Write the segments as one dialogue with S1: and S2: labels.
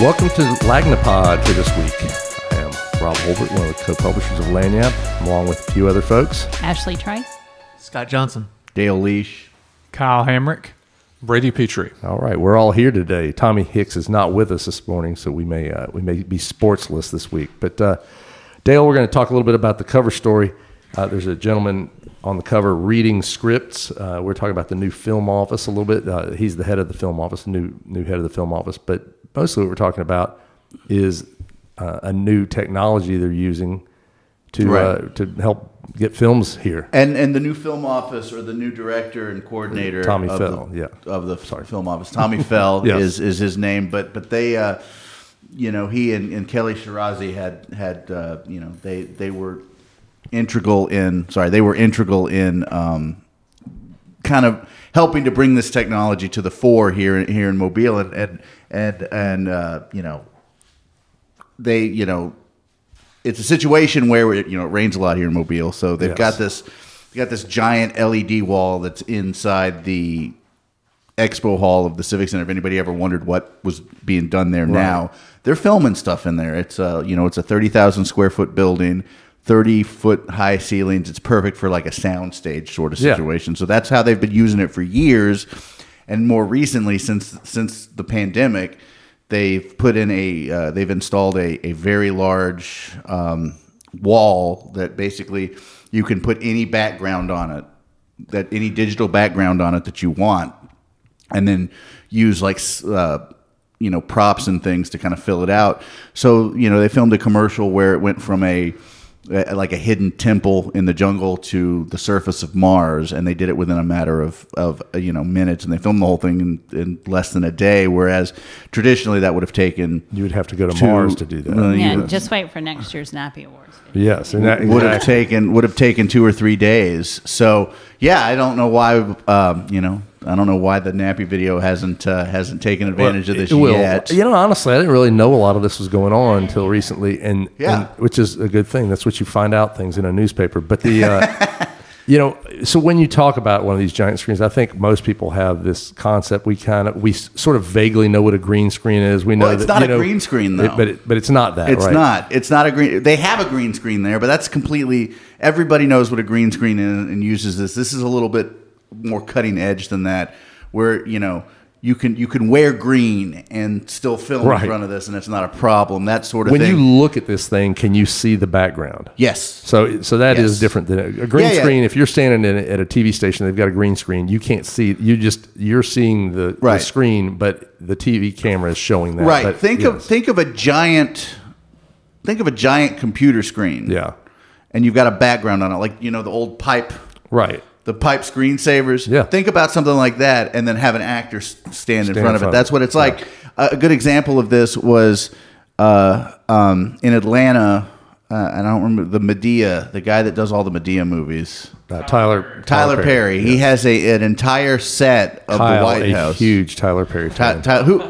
S1: Welcome to Lagnapod for this week. I am Rob Holbert, one of the co-publishers of Lagniappe, along with a few other folks.
S2: Ashley Trice.
S3: Scott Johnson.
S4: Dale Liesch.
S5: Kyle Hamrick.
S6: Brady Petrie.
S1: All right, we're all here today. Tommy Hicks is not with us this morning, so we may uh, we may be sportsless this week. But uh, Dale, we're going to talk a little bit about the cover story. Uh, there's a gentleman on the cover reading scripts. Uh, we're talking about the new film office a little bit. Uh, he's the head of the film office, new new head of the film office. But mostly, what we're talking about is uh, a new technology they're using to
S4: Right.
S1: uh, to help get films here.
S4: And and the new film office or the new director and coordinator
S1: Tommy
S4: of
S1: Fell,
S4: the,
S1: yeah.
S4: of the Sorry. film office. Tommy Fell
S1: Yes.
S4: is is his name, but but they uh, you know, he and, and Kelly Shirazi had had uh, you know, they they were integral in sorry, they were integral in um, kind of helping to bring this technology to the fore here here in Mobile and and and, and uh, you know they you know it's a situation where you know it rains a lot here in Mobile, so they've
S1: Yes.
S4: got this they got this giant LED wall that's inside the expo hall of the Civic Center. If anybody ever wondered what was being done there now, they're filming stuff in there. It's uh you know it's a thirty thousand square foot building. 30 foot high ceilings. It's perfect for like a sound stage sort of
S1: Yeah.
S4: situation. So that's how they've been using it for years. And more recently, since since the pandemic, they've put in a uh, they've installed a, a very large um, wall that basically you can put any background on it that any digital background on it that you want and then use like uh, you know props and things to kind of fill it out so you know they filmed a commercial where it went from a a- like a hidden temple in the jungle to the surface of Mars, and they did it within a matter of, of uh, you know minutes, and they filmed the whole thing in, in less than a day. Whereas traditionally that would have taken
S1: You would have to go to,
S4: two-
S1: Mars to do that.
S4: uh,
S2: Yeah,
S4: would-
S2: just wait for next year's Nappy Awards.
S1: yes, and that,
S4: would have taken would have taken two or three days. So yeah, I don't know why um, you know I don't know why the nappy video hasn't uh, hasn't taken advantage of this
S1: It
S4: yet.
S1: You know, honestly, I didn't really know a lot of this was going on until recently, and,
S4: Yeah.
S1: and- which is a good thing. That's what you find out things in a newspaper. But the, uh, you know, so when you talk about one of these giant screens, I think most people have this concept. We kind of we sort of vaguely know what a green screen is. We know
S4: Well, it's
S1: that,
S4: not a
S1: know,
S4: green screen,
S1: it-
S4: though.
S1: but it, but it's not that.
S4: It's
S1: right?
S4: not. It's not a green. They have a green screen there, but that's completely. Everybody knows what a green screen is and uses this. This is a little bit more cutting edge than that, where you know you can you can wear green and still film
S1: Right.
S4: in front of this, and it's not a problem. That sort of
S1: When
S4: thing.
S1: you look at this thing, can you see the background?
S4: yes.
S1: So, so that is
S4: Yes.
S1: different than a, a green
S4: Yeah, yeah.
S1: screen. If you're standing in, at a TV station, they've got a green screen. You can't see. You just you're seeing the, the screen, but the TV camera is showing that.
S4: Right.
S1: But,
S4: think of think of a giant. Think of a giant computer screen.
S1: yeah.
S4: And you've got a background on it, like you know the old pipe
S1: Right.
S4: The pipe screensavers.
S1: Yeah.
S4: Think about something like that and then have an actor s- stand, in front
S1: in
S4: of
S1: front
S4: it. That's
S1: of
S4: what
S1: it.
S4: it's like. A a good example of this was uh, um, in Atlanta. Uh, and I don't remember the Madea, the guy that does all the Madea movies.
S1: Uh, Tyler
S4: Tyler Perry. He has a, an entire set of
S1: Kyle,
S4: the White
S1: a
S4: House.
S1: huge Tyler Perry
S4: Ty,
S1: fan.
S4: Ty, who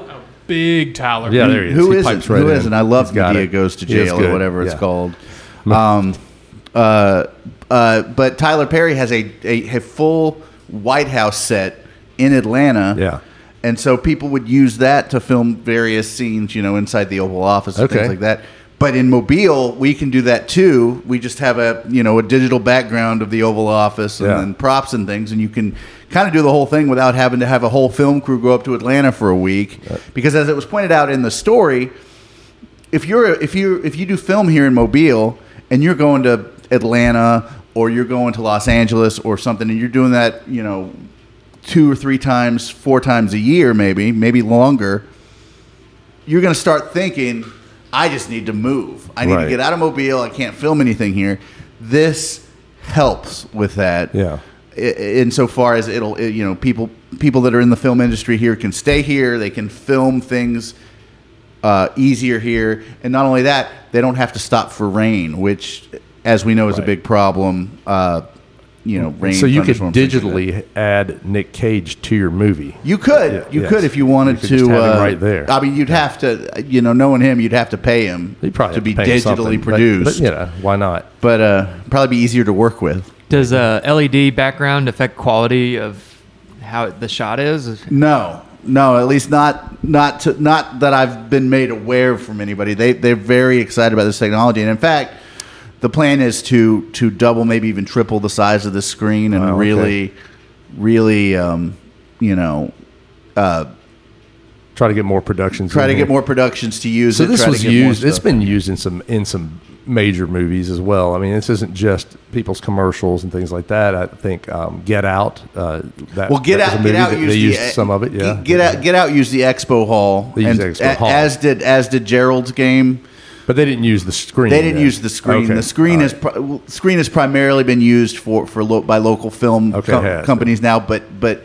S5: Big Tyler.
S1: yeah, there he is.
S4: who
S1: he
S4: isn't?
S1: pipes right
S4: Who
S1: in.
S4: isn't? I love
S1: He's
S4: Madea
S1: it.
S4: goes to jail or
S1: good.
S4: whatever it's called. Um, uh, uh, but Tyler Perry has a, a, a full White House set in Atlanta.
S1: Yeah.
S4: And so people would use that to film various scenes, you know, inside the Oval Office and
S1: Okay.
S4: things like that. But in Mobile, we can do that too. We just have a you know a digital background of the Oval Office and
S1: Yeah.
S4: then props and things, and you can kind of do the whole thing without having to have a whole film crew go up to Atlanta for a week. Because as it was pointed out in the story, if you're if you if you do film here in Mobile and you're going to Atlanta or you're going to Los Angeles or something and you're doing that, you know, two or three times, four times a year maybe, maybe longer, you're going to start thinking, I just need to move. I need
S1: Right.
S4: to get out of Mobile. I can't film anything here. This helps with that.
S1: Yeah.
S4: Insofar as it'll, it- you know, people people that are in the film industry here can stay here. They can film things uh, easier here, and not only that, they don't have to stop for rain, which, as we know, is a big problem. Uh, you know, rain.
S1: so you could
S4: thunderstorms, things like that.
S1: digitally add Nick Cage to your movie.
S4: You could,
S1: Yeah,
S4: you
S1: yes.
S4: could if you wanted
S1: You could
S4: to.
S1: just have him
S4: uh,
S1: right there.
S4: I mean, you'd have to, you know, knowing him, you'd have to pay him
S1: He probably
S4: to
S1: have
S4: be
S1: pay him
S4: digitally
S1: something, but-
S4: produced.
S1: But, you know, why not?
S4: but uh, probably be easier to work with.
S3: Does uh, LED background affect quality of how the shot is?
S4: No, No, at least not not to, not that I've been made aware from anybody. They they're very excited about this technology, and in fact, the plan is to to double, maybe even triple the size of the screen, and
S1: Wow, okay.
S4: really, really, um, you know,
S1: Try to get more productions.
S4: try to
S1: here.
S4: get more productions to use
S1: So
S4: it.
S1: this was used. It's been used in some in some major movies as well. I mean, this isn't just people's commercials and things like that. I think um, Get Out. Uh, that,
S4: Well, get
S1: that was a
S4: out, get out. Used
S1: they
S4: the,
S1: some of it. Yeah,
S4: Get, get out, get out. Used the expo hall,
S1: They used
S4: and
S1: the Expo Hall.
S4: as did as did Gerald's game.
S1: But they didn't use the screen.
S4: They didn't
S1: then.
S4: use the screen.
S1: Okay.
S4: The screen
S1: All
S4: is
S1: right.
S4: pri- screen has primarily been used for for lo- by local film
S1: Okay,
S4: com- companies now. But but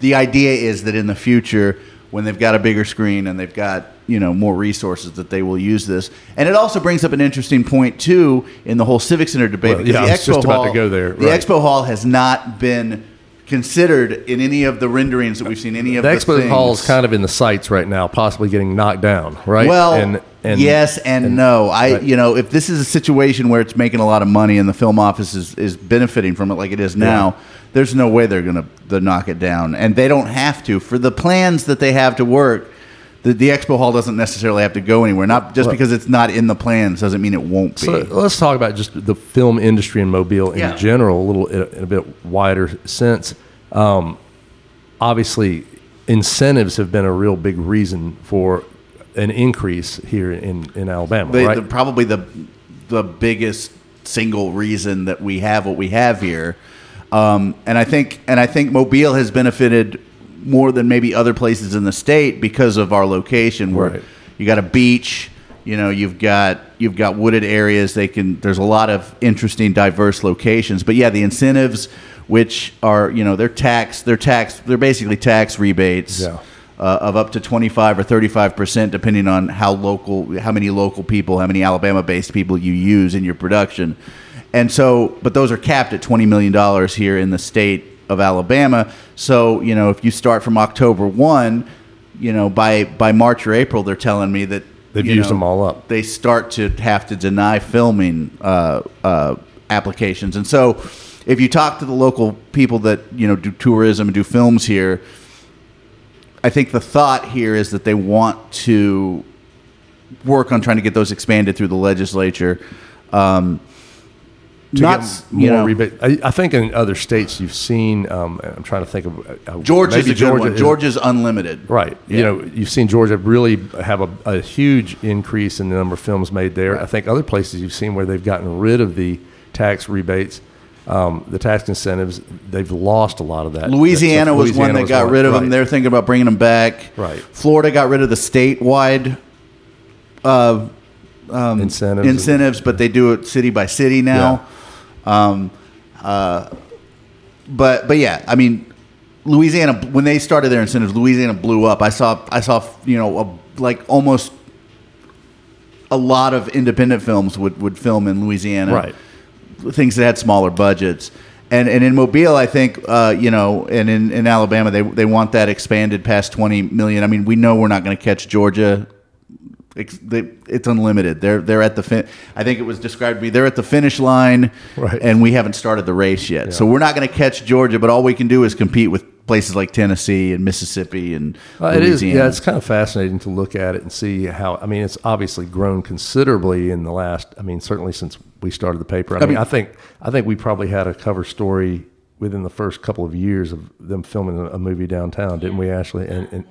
S4: the idea is that in the future, when they've got a bigger screen and they've got you know more resources, that they will use this. And it also brings up an interesting point too in the whole civic center debate.
S1: Well, yeah,
S4: the
S1: I was just
S4: expo
S1: about to go there,
S4: The expo hall has not been considered in any of the renderings that we've seen. Any of
S1: The
S4: the,
S1: expo hall is kind of in the sights right now, possibly getting knocked down. Right.
S4: Well,
S1: and, and
S4: yes and, no. I,
S1: right.
S4: you know, if this is a situation where it's making a lot of money and the film office is, is benefiting from it like it is now, there's no way they're gonna to knock it down, and they don't have to for the plans that they have to work. The, the expo hall doesn't necessarily have to go anywhere. Not just because it's not in the plans doesn't mean it won't be.
S1: So let's talk about just the film industry in Mobile in
S4: Yeah.
S1: general, a little in a, in a bit wider sense. Um, obviously, incentives have been a real big reason for an increase here in, in Alabama,
S4: the,
S1: right?
S4: the, probably the the biggest single reason that we have what we have here, um, and I think and I think Mobile has benefited more than maybe other places in the state because of our location, where
S1: Right.
S4: you got a beach, you know, you've got you've got wooded areas. They can there's a lot of interesting, diverse locations. But yeah, the incentives, which are you know they're tax they're tax they're basically tax rebates
S1: Yeah.
S4: uh, of up to 25 or 35 percent, depending on how local, how many local people, how many Alabama-based people you use in your production. And so, but those are capped at 20 million dollars here in the state of Alabama. So, you know, if you start from October one, you know, by by March or April, they're telling me that
S1: They've used
S4: know,
S1: them all up.
S4: They start to have to deny filming uh, uh, applications, and so if you talk to the local people that you know do tourism and do films here, I think the thought here is that they want to work on trying to get those expanded through the legislature. Um,
S1: to
S4: not,
S1: get more
S4: you know,
S1: rebate. I, I think in other states you've seen. Um, I'm trying to think of uh,
S4: Georgia's
S1: maybe
S4: a good one.
S1: is-
S4: Georgia's unlimited.
S1: Right.
S4: Yeah.
S1: You know, you've seen Georgia really have a, a huge increase in the number of films made there. I think other places you've seen where they've gotten rid of the tax rebates, um, the tax incentives, they've lost a lot of that.
S4: Louisiana
S1: that
S4: was one that
S1: was
S4: got rid of them. They're thinking about bringing them back.
S1: Right.
S4: Florida got rid of the statewide uh, um,
S1: Incentives.
S4: incentives, but they do it city by city now. Um, uh, but but yeah, I mean, Louisiana when they started their incentives, Louisiana blew up. I saw I saw you know a, like almost a lot of independent films would would film in Louisiana
S1: Right.
S4: things that had smaller budgets. And, and in Mobile, I think uh, you know, and in, in Alabama, they they want that expanded past twenty million. I mean, we know we're not going to catch Georgia. It's, they, it's unlimited. They're they're at the fin- I think it was described to me. They're at the finish line,
S1: Right.
S4: and we haven't started the race yet. So we're not going to catch Georgia, but all we can do is compete with places like Tennessee and Mississippi and
S1: Uh, it is,
S4: Louisiana.
S1: yeah. It's kind of fascinating to look at it and see how. I mean, it's obviously grown considerably in the last. I mean, certainly since we started the paper. I, mean,
S4: mean-
S1: I think I think we probably had a cover story within the first couple of years of them filming a, a movie downtown, didn't we, Ashley? And, and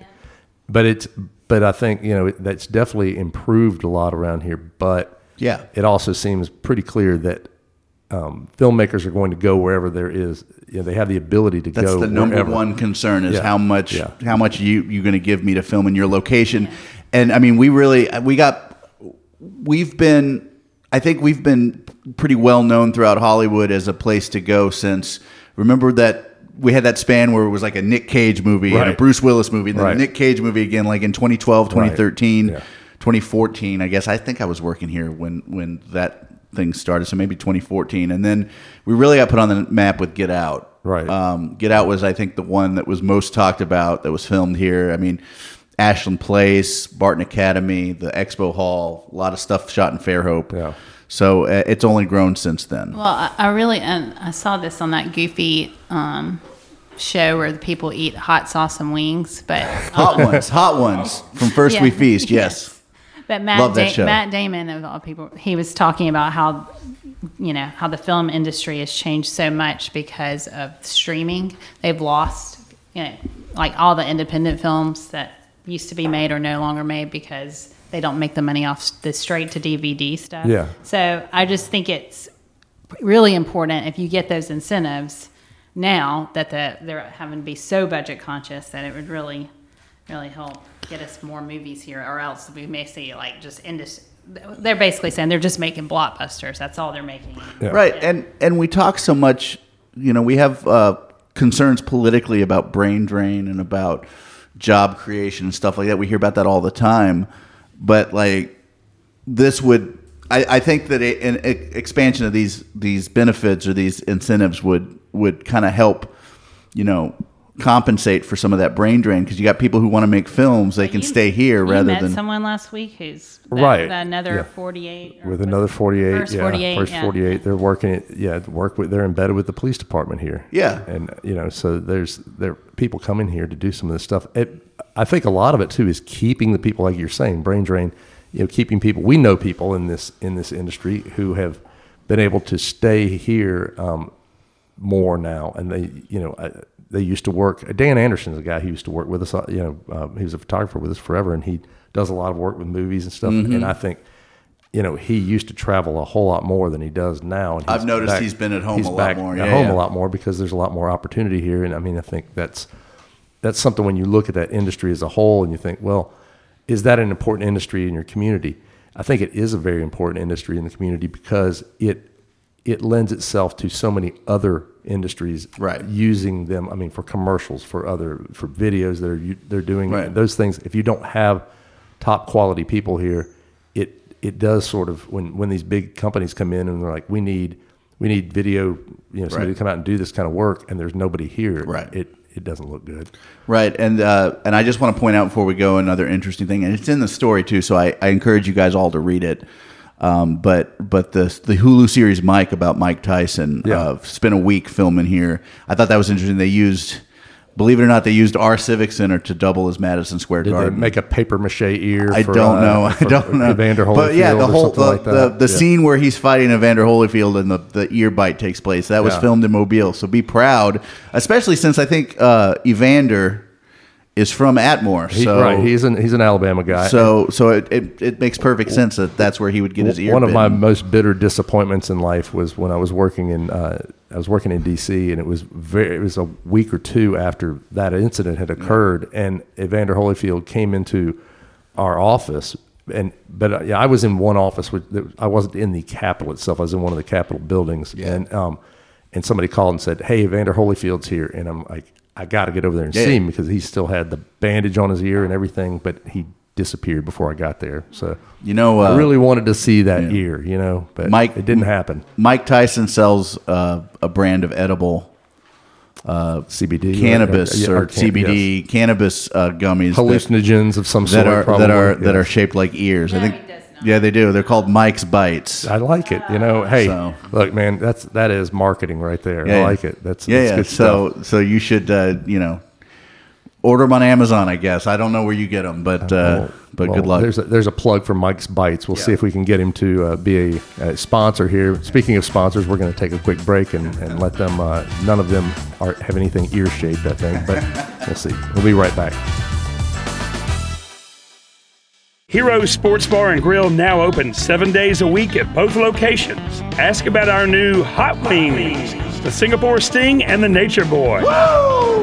S1: but it's but I think you know it, that's definitely improved a lot around here. But
S4: Yeah.
S1: it also seems pretty clear that. Um, filmmakers are going to go wherever there is. You know, they have the ability to
S4: That's
S1: go.
S4: That's the number
S1: wherever.
S4: one concern is
S1: Yeah.
S4: how much
S1: Yeah.
S4: how much you you're going to give me to film in your location. And I mean, we really we got we've been I think we've been pretty well known throughout Hollywood as a place to go since remember that we had that span where it was like a Nick Cage movie and a Bruce Willis movie and then
S1: Right.
S4: a Nick Cage movie again like in 2012, 2013,
S1: Yeah.
S4: 2014. I guess I think I was working here when when that thing started, so maybe 2014. And then we really got put on the map with Get Out.
S1: Right.
S4: Um, Get Out was, I think, the one that was most talked about that was filmed here. I mean, Ashland Place, Barton Academy, the Expo Hall, a lot of stuff shot in Fairhope.
S1: Yeah.
S4: So uh, it's only grown since then.
S2: Well, I, I really, and I saw this on that goofy um, show where the people eat hot sauce and wings, but
S4: Hot ones, hot ones from First
S2: Yeah.
S4: We Feast. Yes.
S2: But Matt,
S4: Love that
S2: Da-
S4: show.
S2: Matt Damon, of all people, he was talking about how, you know, how the film industry has changed so much because of streaming. They've lost, you know, like all the independent films that used to be made are no longer made because they don't make the money off the straight to DVD stuff.
S1: Yeah.
S2: So I just think it's really important if you get those incentives now that the, they're having to be so budget conscious that it would really, really help get us more movies here, or else we may see like just indus- They're basically saying they're just making blockbusters. That's all they're making.
S1: Yeah.
S4: Right, and and we talk so much. You know, we have uh, concerns politically about brain drain and about job creation and stuff like that. We hear about that all the time, but like this would. I, I think that a, an e- expansion of these these benefits or these incentives would would kind of help, you know, compensate for some of that brain drain because you got people who want to make films they can
S2: You-
S4: stay here
S2: you
S4: rather
S2: met
S4: than
S2: someone last week who's that-
S1: Right.
S2: that another
S1: Yeah.
S2: forty-eight or
S1: with another 48
S2: First
S1: yeah
S2: 48,
S1: first
S2: yeah.
S1: 48 they're working it yeah work with they're embedded with the police department here
S4: Yeah.
S1: and you know so there's there people coming here to do some of this stuff it, i think a lot of it too is keeping the people like you're saying brain drain you know keeping people we know people in this in this industry who have been able to stay here um, more now and they you know uh, they used to work dan anderson's a guy who used to work with us uh, you know uh, he was a photographer with us forever and he does a lot of work with movies and stuff
S4: Mm-hmm.
S1: and i think you know he used to travel a whole lot more than he does now and
S4: I've noticed he's been at home a lot more.
S1: at
S4: Yeah,
S1: home
S4: yeah.
S1: a lot more because there's a lot more opportunity here and i mean i think that's that's something when you look at that industry as a whole and you think well is that an important industry in your community i think it is a very important industry in the community because it it lends itself to so many other industries
S4: Right.
S1: using them i mean for commercials for other for videos that are you- they're doing
S4: Right.
S1: those things if you don't have top quality people here it it does sort of when when these big companies come in and they're like we need we need video you know somebody
S4: Right.
S1: to come out and do this kind of work and there's nobody here
S4: Right.
S1: it it doesn't look good
S4: Right, and uh, and I just want to point out before we go another interesting thing, and it's in the story too. So I, I encourage you guys all to read it. Um, but but the the Hulu series Mike about Mike Tyson
S1: Yeah.
S4: uh, spent a week filming here. I thought that was interesting. They used, believe it or not, they used our Civic Center to double as Madison Square
S1: did
S4: Garden.
S1: they make a paper mache ear
S4: I
S1: for,
S4: don't
S1: uh,
S4: know. I don't know.
S1: Evander
S4: but yeah,
S1: Holyfield
S4: the whole the,
S1: like
S4: the, the
S1: Yeah.
S4: scene where he's fighting Evander Holyfield and the, the ear bite takes place. That was
S1: Yeah.
S4: filmed in Mobile. So be proud, especially since I think uh, Evander is from Atmore.
S1: He-
S4: so
S1: right he's an he's an alabama guy
S4: so so it, it, it makes perfect sense that that's where he would get his ear.
S1: One of my most bitter disappointments in life was when I was working in uh, I was working in D.C. and it was very it was a week or two after that incident had occurred, and Evander Holyfield came into our office. And but uh, yeah, I was in one office. With, I wasn't in the Capitol itself. I was in one of the Capitol buildings, and um, and somebody called and said, "Hey, Evander Holyfield's here," and I'm like, "I got to get over there and
S4: Yeah.
S1: see him because he still had the bandage on his ear and everything, but he disappeared before I got there." So
S4: You know,
S1: I
S4: uh,
S1: really wanted to see that
S4: yeah.
S1: ear, you know, but
S4: Mike-
S1: it didn't happen.
S4: Mike Tyson sells uh, a brand of edible
S1: CBD,
S4: cannabis
S1: yeah,
S4: or,
S1: can-
S4: CBD
S1: yes.
S4: cannabis uh, gummies that-
S1: hallucinogens of some sort
S4: that are that are that are shaped like ears. I think. Yeah, they do. They're called Mike's Bites.
S1: I like it, you know. Hey,
S4: So-
S1: look, man, that's that is marketing right there.
S4: Yeah,
S1: I
S4: yeah.
S1: like it. That's
S4: yeah,
S1: that's
S4: yeah.
S1: good
S4: So
S1: stuff.
S4: so you should uh, you know order them on Amazon. I guess I don't know where you get them, but uh,
S1: Well,
S4: but
S1: well,
S4: good luck.
S1: There's a, there's a plug for Mike's Bites. We'll see if we can get him to uh, be a, a sponsor here. Speaking of sponsors, we're going to take a quick break and, and let them. Uh, none of them are have anything ear shaped, I think, but we'll see. We'll be right back.
S3: Heroes Sports Bar and Grill now open seven days a week at both locations. Ask about our new hot wings, the Singapore Sting and the Nature Boy.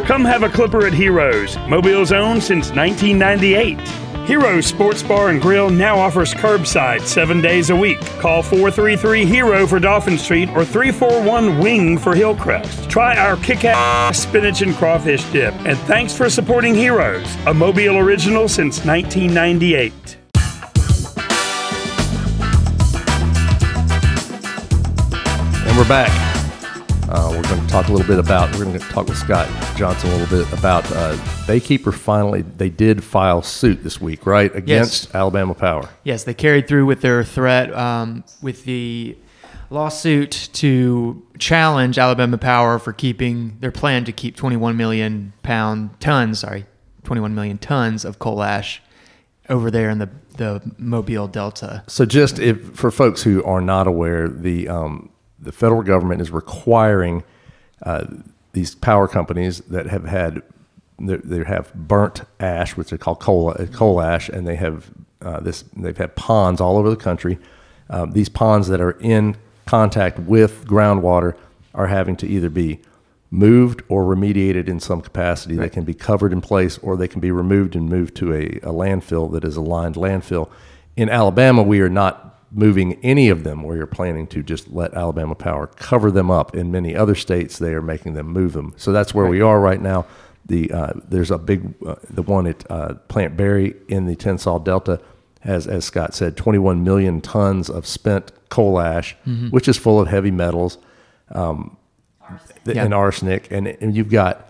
S3: Come have a clipper at Heroes, Mobile's own since 1998. Heroes Sports Bar and Grill now offers curbside seven days a week. Call 433 Hero for Dolphin Street or 341 Wing for Hillcrest. Try our kick ass spinach and crawfish dip. And thanks for supporting Heroes, a Mobile original since 1998.
S1: And we're back. Uh, we're going to talk a little bit about. We're going to talk with Scott Johnson a little bit about uh, Baykeeper. Finally, they did file suit this week, right, against Alabama Power.
S6: Yes, they carried through with their threat um, with the lawsuit to
S5: challenge Alabama Power for keeping their plan to keep 21 million pound tons, sorry, 21 million tons of coal ash over there in the the Mobile Delta.
S1: So, just if for folks who are not aware, the um, the federal government is requiring uh, these power companies that have had they, have burnt ash, which they call coal uh, coal ash, and they have uh, this they've had ponds all over the country. Um, these ponds that are in contact with groundwater are having to either be moved or remediated in some capacity. They can be covered in place or they can be removed and moved to a, a landfill that is a lined landfill. In Alabama, we are not moving any of them. where you're planning to just let Alabama Power cover them up. In many other states, they are making them move them. So that's where we are right now. The uh, there's a big uh, the one at uh, Plant Barry in the Tensaw Delta has, as Scott said, 21 million tons of spent coal ash, which is full of heavy metals th-
S5: Yeah.
S1: and arsenic, and, and you've got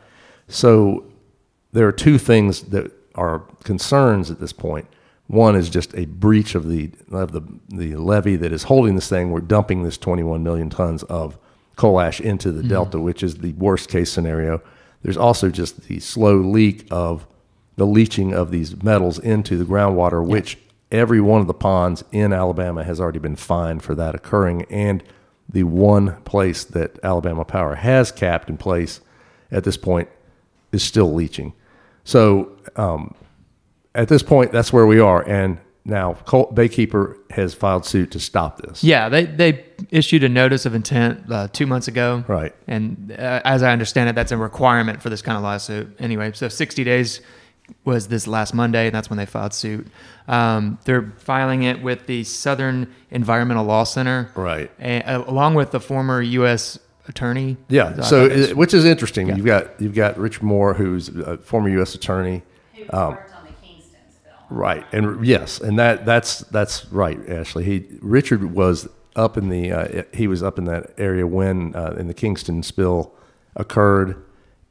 S1: so there are two things that are concerns at this point. One is just a breach of the of the the levee that is holding this thing. We're dumping this 21 million tons of coal ash into the delta, which is the worst case scenario. There's also just the slow leak of the leaching of these metals into the groundwater, which every one of the ponds in Alabama has already been fined for that occurring, and the one place that Alabama Power has capped in place at this point is still leaching. So um, at this point, that's where we are. And now Col- Baykeeper has filed suit to stop this.
S5: Yeah, they they issued a notice of intent uh, two months ago.
S1: Right.
S5: And uh, as I understand it, that's a requirement for this kind of lawsuit. Anyway, so 60 days was this last Monday, and that's when they filed suit. Um, they're filing it with the Southern Environmental Law Center.
S1: Right.
S5: a- uh, along with the former U.S. attorney.
S1: Yeah.
S5: I
S1: So,
S5: thought that's-
S1: which is interesting. You've got you've got Rich Moore, who's a former U.S. attorney,
S2: Who worked on the Kingston spill.
S1: Right, and yes, and that that's that's right, Ashley. He Richard was up in the uh, he was up in that area when uh, in the Kingston spill occurred,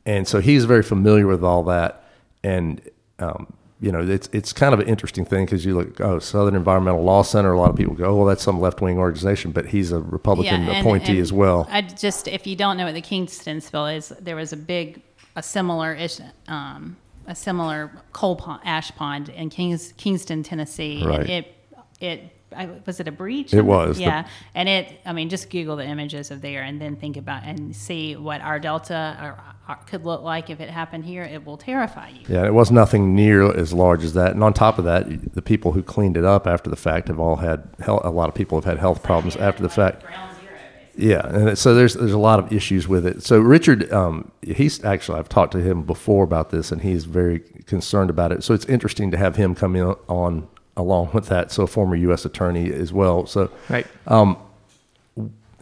S1: and so he's very familiar with all that. And um, you know, it's it's kind of an interesting thing because you look, oh, Southern Environmental Law Center. A lot of people go, oh, well, that's some left wing organization, but he's a Republican
S2: and-
S1: appointee
S2: and
S1: as well.
S2: I just, if you don't know what the Kingston spill is, there was a big, a similar ish, um, a similar coal pond, ash pond in Kings, Kingston, Tennessee.
S1: Right.
S2: And it, it, I, was it a breach?
S1: It was. The-
S2: Yeah. and it, I mean, just Google the images of there and then think about and see what our Delta or, or could look like if it happened here. It will terrify you.
S1: Yeah, it was nothing near as large as that. And on top of that, the people who cleaned it up after the fact have all had a lot of people have had health problems after the fact.
S2: Ground zero, basically.
S1: Yeah, and so there's there's a lot of issues with it. So Richard, um, he's actually I've talked to him before about this, and he's very concerned about it. So it's interesting to have him come in on along with that. So a former U.S. attorney as well. So
S5: right.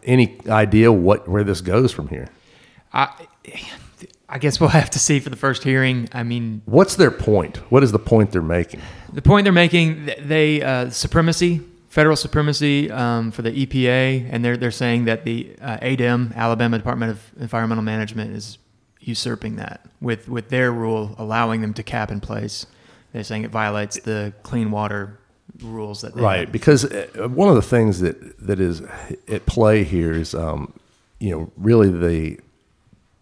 S1: any idea what where this goes from here?
S5: I, I guess we'll have to see for the first hearing. I mean,
S1: What's their point? What is the point they're making?
S5: the point they're making, they uh, supremacy, federal supremacy um, for the EPA, and they're they're saying that the uh, ADEM, Alabama Department of Environmental Management, is usurping that with with their rule allowing them to cap in place. They're saying it violates the clean water rules that they
S1: Right,
S5: have.
S1: because uh, one of the things that that is at play here is, um, you know, really the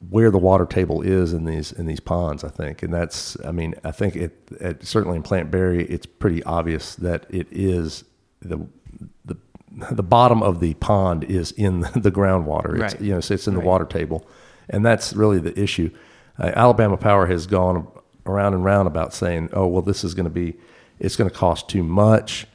S1: where the water table is in these in these ponds. I think, and that's, I mean, I think it, it certainly in Plant Barry, it's pretty obvious that it is the the the bottom of the pond is in the groundwater. It's,
S5: Right.
S1: You know, so it's in the
S5: Right.
S1: water table, and that's really the issue. Uh, Alabama Power has gone around and round about saying, "Oh, well, this is going to be, it's going to cost too much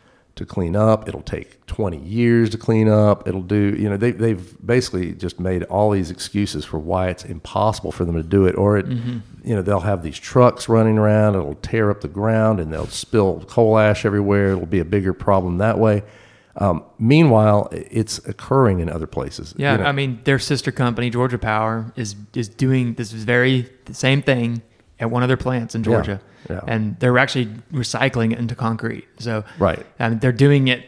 S1: to clean up. It'll take 20 years to clean up. It'll do, you know, they, they've basically just made all these excuses for why it's impossible for them to do it. Or it, you know, they'll have these trucks running around. It'll tear up the ground and they'll spill coal ash everywhere. It'll be a bigger problem that way. Um, meanwhile, it's occurring in other places.
S5: Yeah,
S1: you know.
S5: I mean, their sister company, Georgia Power, is is doing this very same thing at one of their plants in Georgia,
S1: yeah.
S5: and they're actually recycling it into concrete. So,
S1: Right.
S5: Mean, they're doing it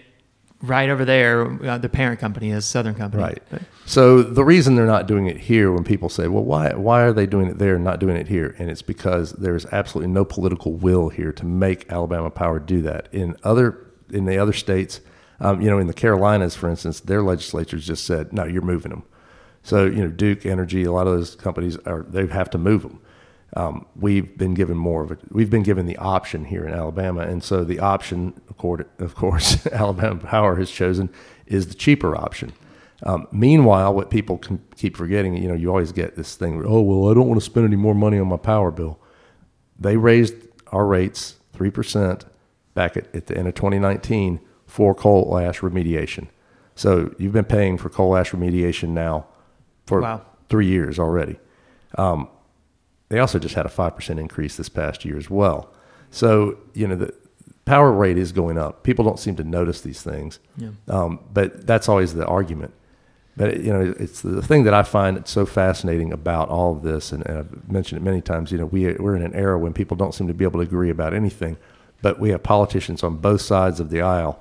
S5: right over there. Uh, the parent company is Southern Company,
S1: Right. So the reason they're not doing it here, when people say, "Well, why why are they doing it there and not doing it here?" and it's because there's absolutely no political will here to make Alabama Power do that. In other in the other states, um, you know, in the Carolinas, for instance, their legislatures just said, "No, you're moving them." So you know, Duke Energy, a lot of those companies are they have to move them. Um, we've been given more of it. We've been given the option here in Alabama, and so the option, of course, Alabama Power has chosen is the cheaper option. Um, meanwhile, what people can keep forgetting, you know, you always get this thing. Oh well, I don't want to spend any more money on my power bill. They raised our rates three percent back at, at the end of 2019 for coal ash remediation. So you've been paying for coal ash remediation now for
S5: Wow.
S1: three years already. Um, they also just had a 5% increase this past year as well. So, you know, the power rate is going up. People don't seem to notice these things.
S5: Yeah.
S1: Um, but that's always the argument. But, you know, it's the thing that I find so fascinating about all of this, and, and I've mentioned it many times, you know, we, we're in an era when people don't seem to be able to agree about anything. But we have politicians on both sides of the aisle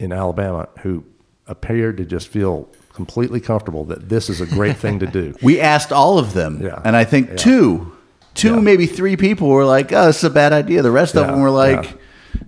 S1: in Alabama who appear to just feel completely comfortable that this is a great thing to do.
S4: We asked all of them,
S1: Yeah.
S4: and I think
S1: Yeah.
S4: two, two
S1: Yeah.
S4: maybe three people were like, "Oh, it's a bad idea." The rest of them were like,
S1: Yeah.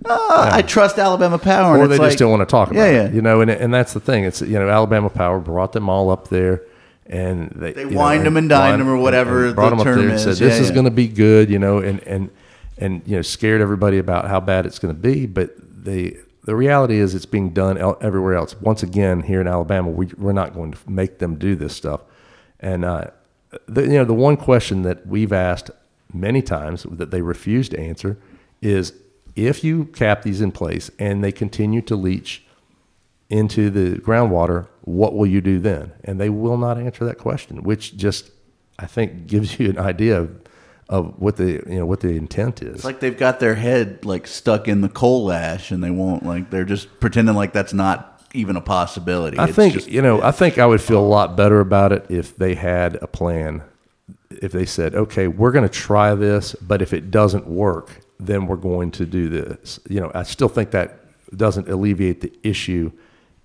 S4: "Oh, I trust Alabama Power,"
S1: or they
S4: like,
S1: just don't want to talk about
S4: yeah,
S1: it.
S4: yeah.
S1: You know, and and that's the thing. It's you know Alabama Power brought them all up there, and they
S4: They
S1: know,
S4: them and dined them or whatever
S1: and
S4: the term is.
S1: said this
S4: Yeah,
S1: is
S4: yeah.
S1: going to be good. You know, and and and you know scared everybody about how bad it's going to be. But the the reality is it's being done el- everywhere else. Once again, here in Alabama, we we're not going to make them do this stuff. And uh, the you know the one question that we've asked many times that they refuse to answer is if you cap these in place and they continue to leach into the groundwater, what will you do then? And they will not answer that question, which just I think gives you an idea of, of what the you know what the intent is.
S4: It's like they've got their head like stuck in the coal ash, and they won't like they're just pretending like that's not even a possibility.
S1: I
S4: It's
S1: think
S4: just-
S1: you know. I think I would feel a lot better about it if they had a plan. If they said, "Okay, we're going to try this, but if it doesn't work, then we're going to do this." You know, I still think that doesn't alleviate the issue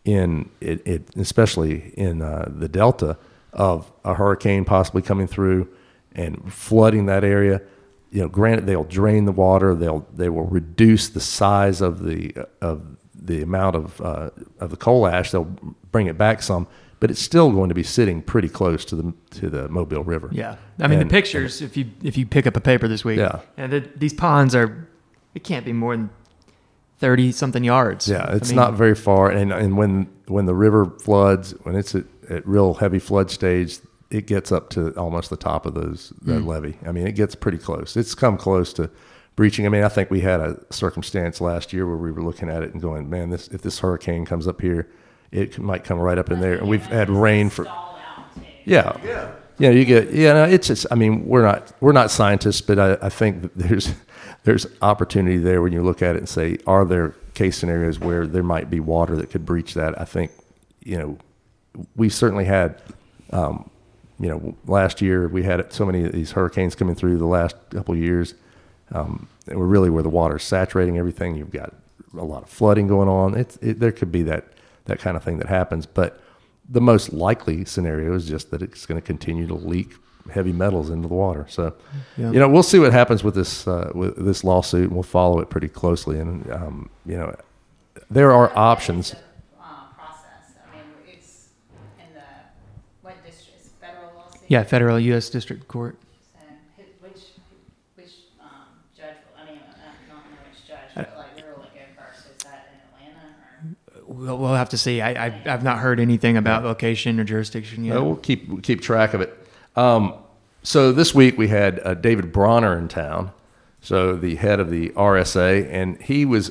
S1: in it, it especially in uh, the delta of a hurricane possibly coming through and flooding that area. You know, granted, they'll drain the water. They'll they will reduce the size of the of the amount of uh, of the coal ash. They'll bring it back some, but it's still going to be sitting pretty close to the to the Mobile River.
S5: Yeah, I mean
S1: And-
S5: the pictures. If you if you pick up a paper this week,
S1: Yeah.
S5: and the, these ponds are, it can't be more than thirty something yards.
S1: Yeah,
S5: I
S1: it's
S5: mean,
S1: not very far, and and when when the river floods, when it's at, at real heavy flood stage, it gets up to almost the top of those that levee. I mean, it gets pretty close. It's come close to breaching. I mean, I think we had a circumstance last year where we were looking at it and going, "Man, this if this hurricane comes up here, it might come right up in there." And we've had rain for yeah. Yeah. You get yeah, no, it's just I mean, we're not we're not scientists, but I, I think that there's there's opportunity there when you look at it and say, are there case scenarios where there might be water that could breach that? I think, you know, we certainly had um, you know, last year we had so many of these hurricanes coming through the last couple of years. Um, and we're really where the water's saturating everything. You've got a lot of flooding going on. It's it, there could be that that kind of thing that happens, but the most likely scenario is just that it's going to continue to leak heavy metals into the water. So,
S5: Yeah.
S1: you know, we'll see what happens with this uh, with this lawsuit, and we'll follow it pretty closely. And um, you know, there are options.
S2: Uh, process. I mean, it's in the what district? It's federal lawsuit.
S5: Yeah, federal U.S. District Court.
S2: And who, which which um, judge? I mean, I don't know which judge, but like where will it go first? Is that in Atlanta or?
S5: We'll, we'll have to see. I, I I've not heard anything about location or jurisdiction yet.
S1: Uh, we'll keep we'll keep track of it. Um, so this week we had uh, David Bronner in town, so the head of the RSA, and he was,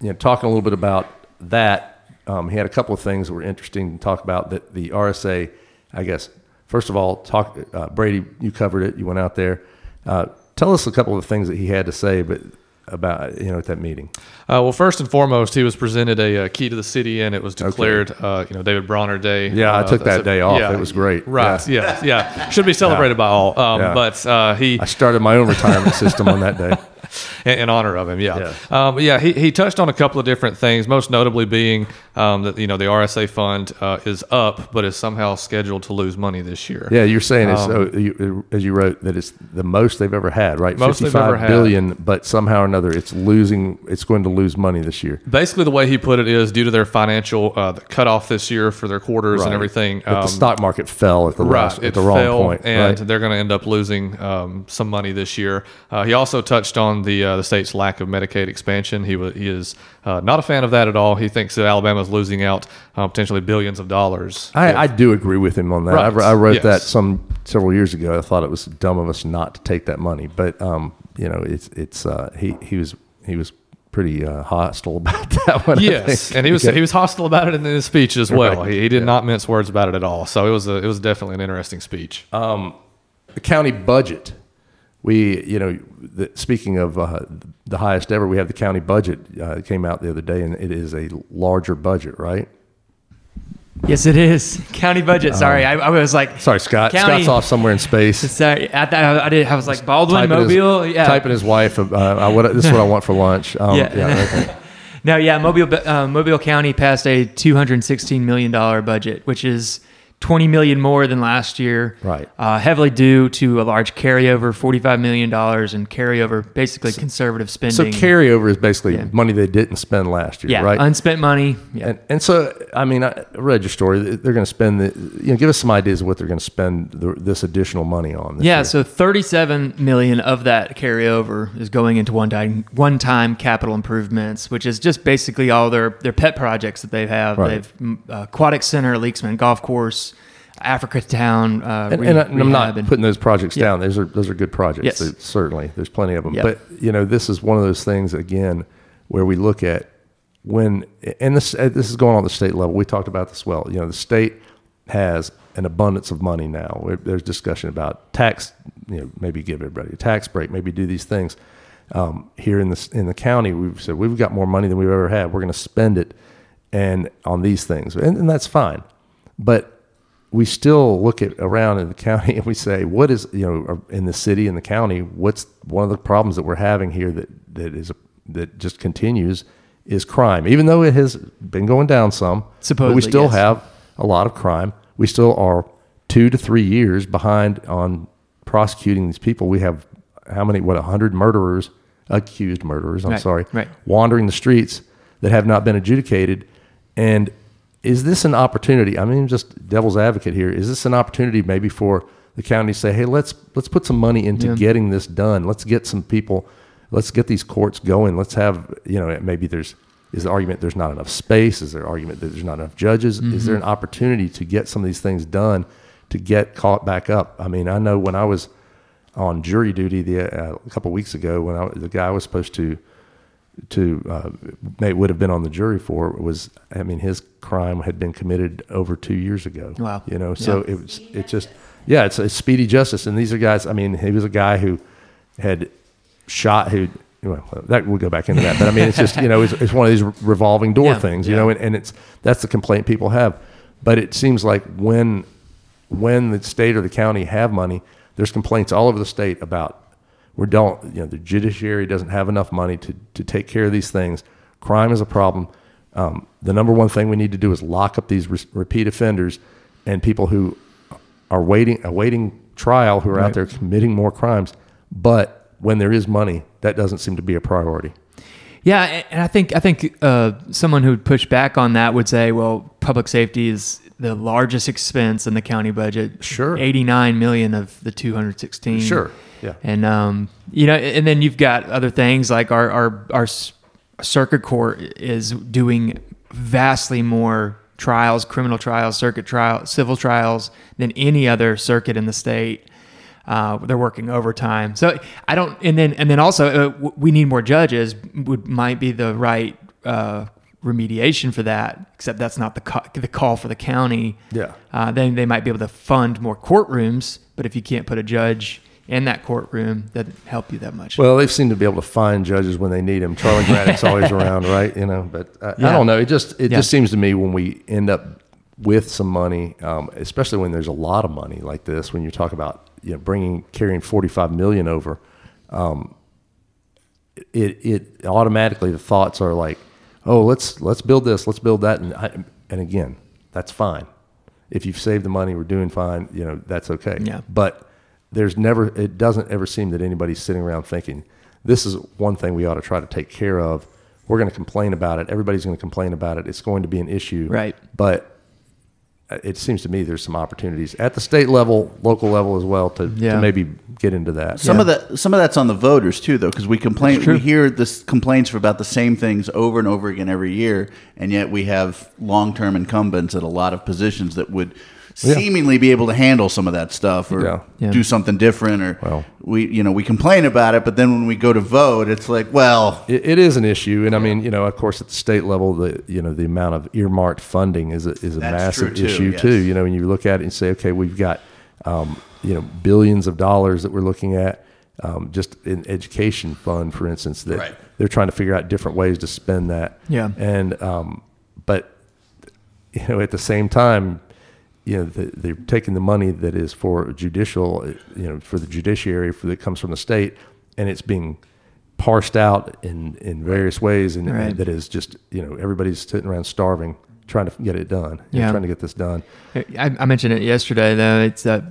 S1: you know, talking a little bit about that. Um, he had a couple of things that were interesting to talk about. That the RSA, I guess, first of all, talk. Uh, Brady, you covered it. You went out there. Uh, tell us a couple of things that he had to say, but about you know at that meeting.
S6: Uh, well, first and foremost, he was presented a, uh key to the city, and it was declared, uh, you know, David Bronner Day.
S1: Yeah, I
S6: Uh,
S1: took that day off. It was great.
S6: Right.
S1: Yeah.
S6: Yeah. Yeah. Should be celebrated by all. Um,
S1: Yeah.
S6: But uh, he
S1: I started my own retirement system on that day.
S6: In, in honor of him. Yeah,
S1: Yeah.
S6: Um, yeah. He, he touched on a couple of different things, most notably being um, that you know the RSA fund uh, is up, but is somehow scheduled to lose money this year.
S1: Yeah, you're saying it's oh, you, as you wrote that it's the most they've ever had, right?
S6: Most they've ever had.
S1: billion, but somehow or another, it's losing. It's going to lose money this year.
S6: Basically, the way he put it is due to their financial uh, the cutoff this year for their quarters
S1: Right.
S6: and everything.
S1: But the
S6: um,
S1: stock market fell at the
S6: Right,
S1: last, at the wrong point,
S6: and
S1: right?
S6: they're going to end up losing um, some money this year. Uh, he also touched on the uh, the state's lack of Medicaid expansion. He was he is uh, not a fan of that at all. He thinks that Alabama is losing out uh, potentially billions of dollars.
S1: I, I do agree with him on that. I,
S6: Right.
S1: I wrote
S6: Yes.
S1: that some several years ago. I thought it was dumb of us not to take that money, but um, you know, it's it's uh, he he was he was pretty uh, hostile about that one.
S6: Yes, and he was
S1: Okay.
S6: he was hostile about it in his speech as well.
S1: Right.
S6: He, he did not mince words about it at all. So it was a, it was definitely an interesting speech.
S1: the county budget. We, you know, the, speaking of uh, the highest ever, we have the county budget uh, it came out the other day, and it is a larger budget, right?
S5: Yes, it is county budget. Sorry, I, I was like,
S1: Sorry, Scott.
S5: County-
S1: Scott's off somewhere in space.
S5: Sorry, I, thought- I did. I was like Baldwin,
S1: Typing his-
S5: Mobile. yeah,
S1: typing his wife. Uh, I, what, this is what I want for lunch. Um,
S5: Yeah.
S1: okay.
S5: No, yeah, Mobile uh, Mobile County passed a 216 million dollar budget, which is 20 million more than last year.
S1: Right.
S5: Uh, heavily due to a large carryover, 45 million dollars in carryover, basically conservative spending.
S1: So carryover is basically
S5: Yeah.
S1: money they didn't spend last year,
S5: yeah,
S1: right?
S5: unspent money. Yeah.
S1: And, and so, I mean, I read your story. They're going to spend the, you know, give us some ideas of what they're going to spend the, this additional money on. This
S5: Yeah,
S1: year.
S5: so 37 million of that carryover is going into one-time one-time capital improvements, which is just basically all their their pet projects that they have.
S1: Right.
S5: They've mm, uh, aquatic center, Leaksman Golf Course, Africa Town. Uh,
S1: and,
S5: re-
S1: and I- I'm not
S5: and-
S1: putting those projects down. Those are those are good projects.
S5: Yes.
S1: They- certainly, there's plenty of them.
S5: Yep.
S1: But you know, this is one of those things again where we look at when, and this uh, this is going on at the state level. We talked about this well. You know, the state has an abundance of money now. There's discussion about tax. You know, maybe give everybody a tax break. Maybe do these things. Um, here in the in the county, we've said we've got more money than we've ever had. We're going to spend it, and on these things, and, and that's fine. But we still look at around in the county and we say, what is you know uh, in the city and the county? What's one of the problems that we're having here that that is that just continues is crime. Even though it has been going down some, but we still
S5: yes.
S1: have a lot of crime. We still are two to three years behind on prosecuting these people. We have how many? What a hundred murderers, accused murderers? I'm
S5: Right,
S1: sorry,
S5: right.
S1: wandering the streets that have not been adjudicated. And is this an opportunity? I mean, just devil's advocate here. Is this an opportunity maybe for the county to say, hey, let's let's put some money into
S5: Yeah.
S1: getting this done. Let's get some people. Let's get these courts going. Let's have you know maybe there's is the argument there's not enough space. Is there argument that there's not enough judges? Is there an opportunity to get some of these things done to get caught back up? I mean, I know when I was on jury duty the, uh, a couple weeks ago when I, the guy was supposed to to uh, may would have been on the jury for was I mean his crime had been committed over two years ago.
S5: Wow.
S1: You know, so it was it just yeah, it's, it's speedy justice, and these are guys. I mean, he was a guy who had shot who. Well, that we'll go back into that, but I mean, it's just you know, it's, it's one of these revolving door
S5: Yeah,
S1: things, you
S5: yeah.
S1: know, and, and it's that's the complaint people have. But it seems like when when the state or the county have money, there's complaints all over the state about we don't, you know, the judiciary doesn't have enough money to, to take care of these things. Crime is a problem. Um, the number one thing we need to do is lock up these re- repeat offenders and people who are waiting, awaiting trial, who are out there committing more crimes. But when there is money, that doesn't seem to be a priority.
S5: Yeah, and I think I think uh, someone who'd push back on that would say, well, public safety is the largest expense in the county budget.
S1: Sure.
S5: 89 million of the 216.
S1: Sure, yeah.
S5: And um, you know, and then you've got other things like our our our circuit court is doing vastly more trials, criminal trials, circuit trial, civil trials than any other circuit in the state. Uh, they're working overtime, so I don't. And then and then also uh, we need more judges. Would might be the right uh, remediation for that. Except that's not the ca- the call for the county.
S1: Yeah.
S5: Uh, then they might be able to fund more courtrooms, but if you can't put a judge in that courtroom, that doesn't help you that much.
S1: Well, they seem to be able to find judges when they need them. Charlie Graddick's always around, right? You know, but I, I don't know. It just it
S5: Yeah.
S1: just seems to me when we end up with some money, um, especially when there's a lot of money like this, when you talk about you know bringing carrying 45 million over, um, it it automatically the thoughts are like, oh, let's let's build this, let's build that, and I, and again, that's fine. If you've saved the money, we're doing fine. You know, that's okay.
S5: Yeah.
S1: But there's never, it doesn't ever seem that anybody's sitting around thinking, this is one thing we ought to try to take care of. We're going to complain about it. Everybody's going to complain about it. It's going to be an issue.
S5: Right.
S1: But Uh, it seems to me there's some opportunities at the state level, local level as well to,
S5: Yeah.
S1: to maybe get into that.
S4: Some of that, some of that's on the voters too, though, because we complain, we hear this complaints for about the same things over and over again every year, and yet we have long-term incumbents at a lot of positions that would
S1: Yeah.
S4: seemingly be able to handle some of that stuff or
S1: Yeah.
S5: Yeah.
S4: do something different. Or
S1: Well.
S4: we, you know, we complain about it, but then when we go to vote, it's like, well,
S1: It, it is an issue, and I mean, you know, of course, at the state level, the you know the amount of earmarked funding is a, is a
S4: That's
S1: massive
S4: too,
S1: issue
S4: yes.
S1: too. You know, when you look at it and say, okay, we've got um, you know billions of dollars that we're looking at um, just in education fund, for instance, that
S4: Right.
S1: they're trying to figure out different ways to spend that.
S5: Yeah.
S1: and um, but you know, at the same time, you know, the, they're taking the money that is for judicial, you know, for the judiciary for that comes from the state, and it's being parsed out in in various ways, and,
S5: Right.
S1: that is just you know everybody's sitting around starving, trying to get it done,
S5: Yeah.
S1: trying to get this done.
S5: I, I mentioned it yesterday though. It's uh,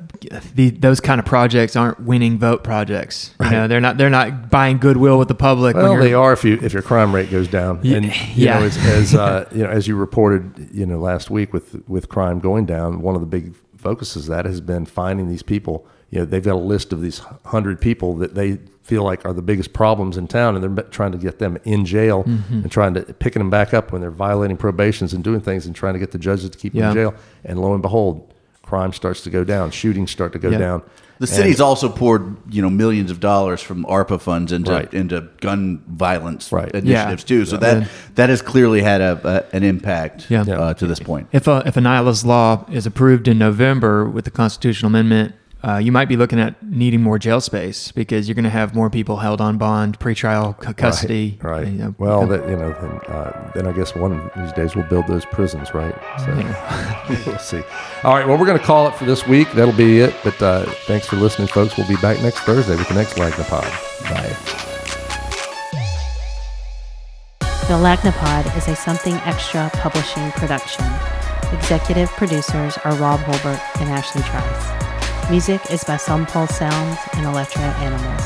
S5: the, those kind of projects aren't winning vote projects. You know, they're not they're not buying goodwill with the public.
S1: Well, they are if you if your crime rate goes down, and you
S5: yeah.
S1: know as, as uh, you know as you reported, you know last week with with crime going down, one of the big focuses of that has been finding these people. You know, they've got a list of these hundred people that they feel like are the biggest problems in town, and they're trying to get them in jail
S5: Mm-hmm.
S1: and trying to picking them back up when they're violating probations and doing things and trying to get the judges to keep them in jail. And lo and behold, crime starts to go down, shootings start to go
S5: Yeah.
S1: down.
S4: the
S1: And-
S4: city's also poured you know millions of dollars from ARPA funds into
S1: Right.
S4: into gun violence
S1: Right.
S4: initiatives
S5: Yeah.
S4: too. So that
S5: Yeah.
S4: that has clearly had a, a an impact
S5: Yeah.
S4: uh, to this point.
S5: If a if Aniah's law is approved in November with the constitutional amendment, uh, you might be looking at needing more jail space because you're going to have more people held on bond, pretrial cu- custody.
S1: Right. right.
S5: you know,
S1: well, that you know, then, uh, then I guess one of these days we'll build those prisons, right? So we'll see. All right. Well, we're going to call it for this week. That'll be it. But uh, thanks for listening, folks. We'll be back next Thursday with the next Lagna Pod. Bye.
S2: The Lagnapod is a Something Extra publishing production. Executive producers are Rob Holbert and Ashley Trice. Music is by Some Pulse Sounds and Electro Animals.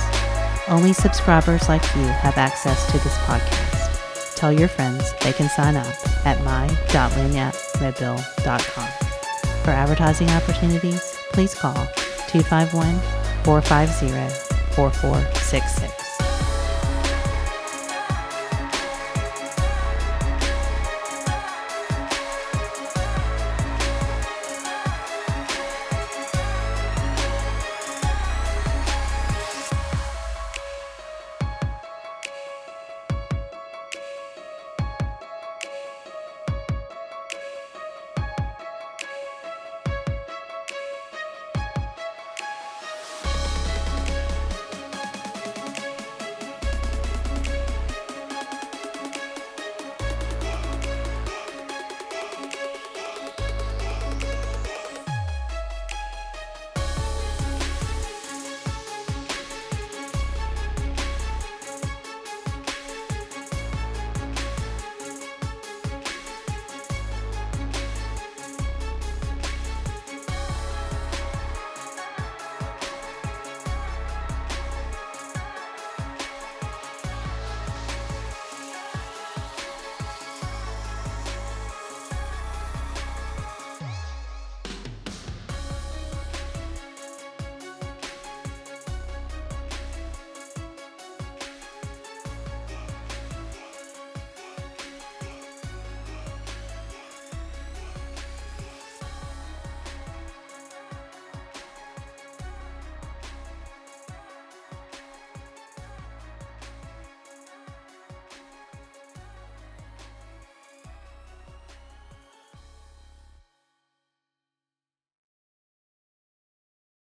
S2: Only subscribers like you have access to this podcast. Tell your friends they can sign up at my.lagniappemobile.com. For advertising opportunities, please call 251 450 4466.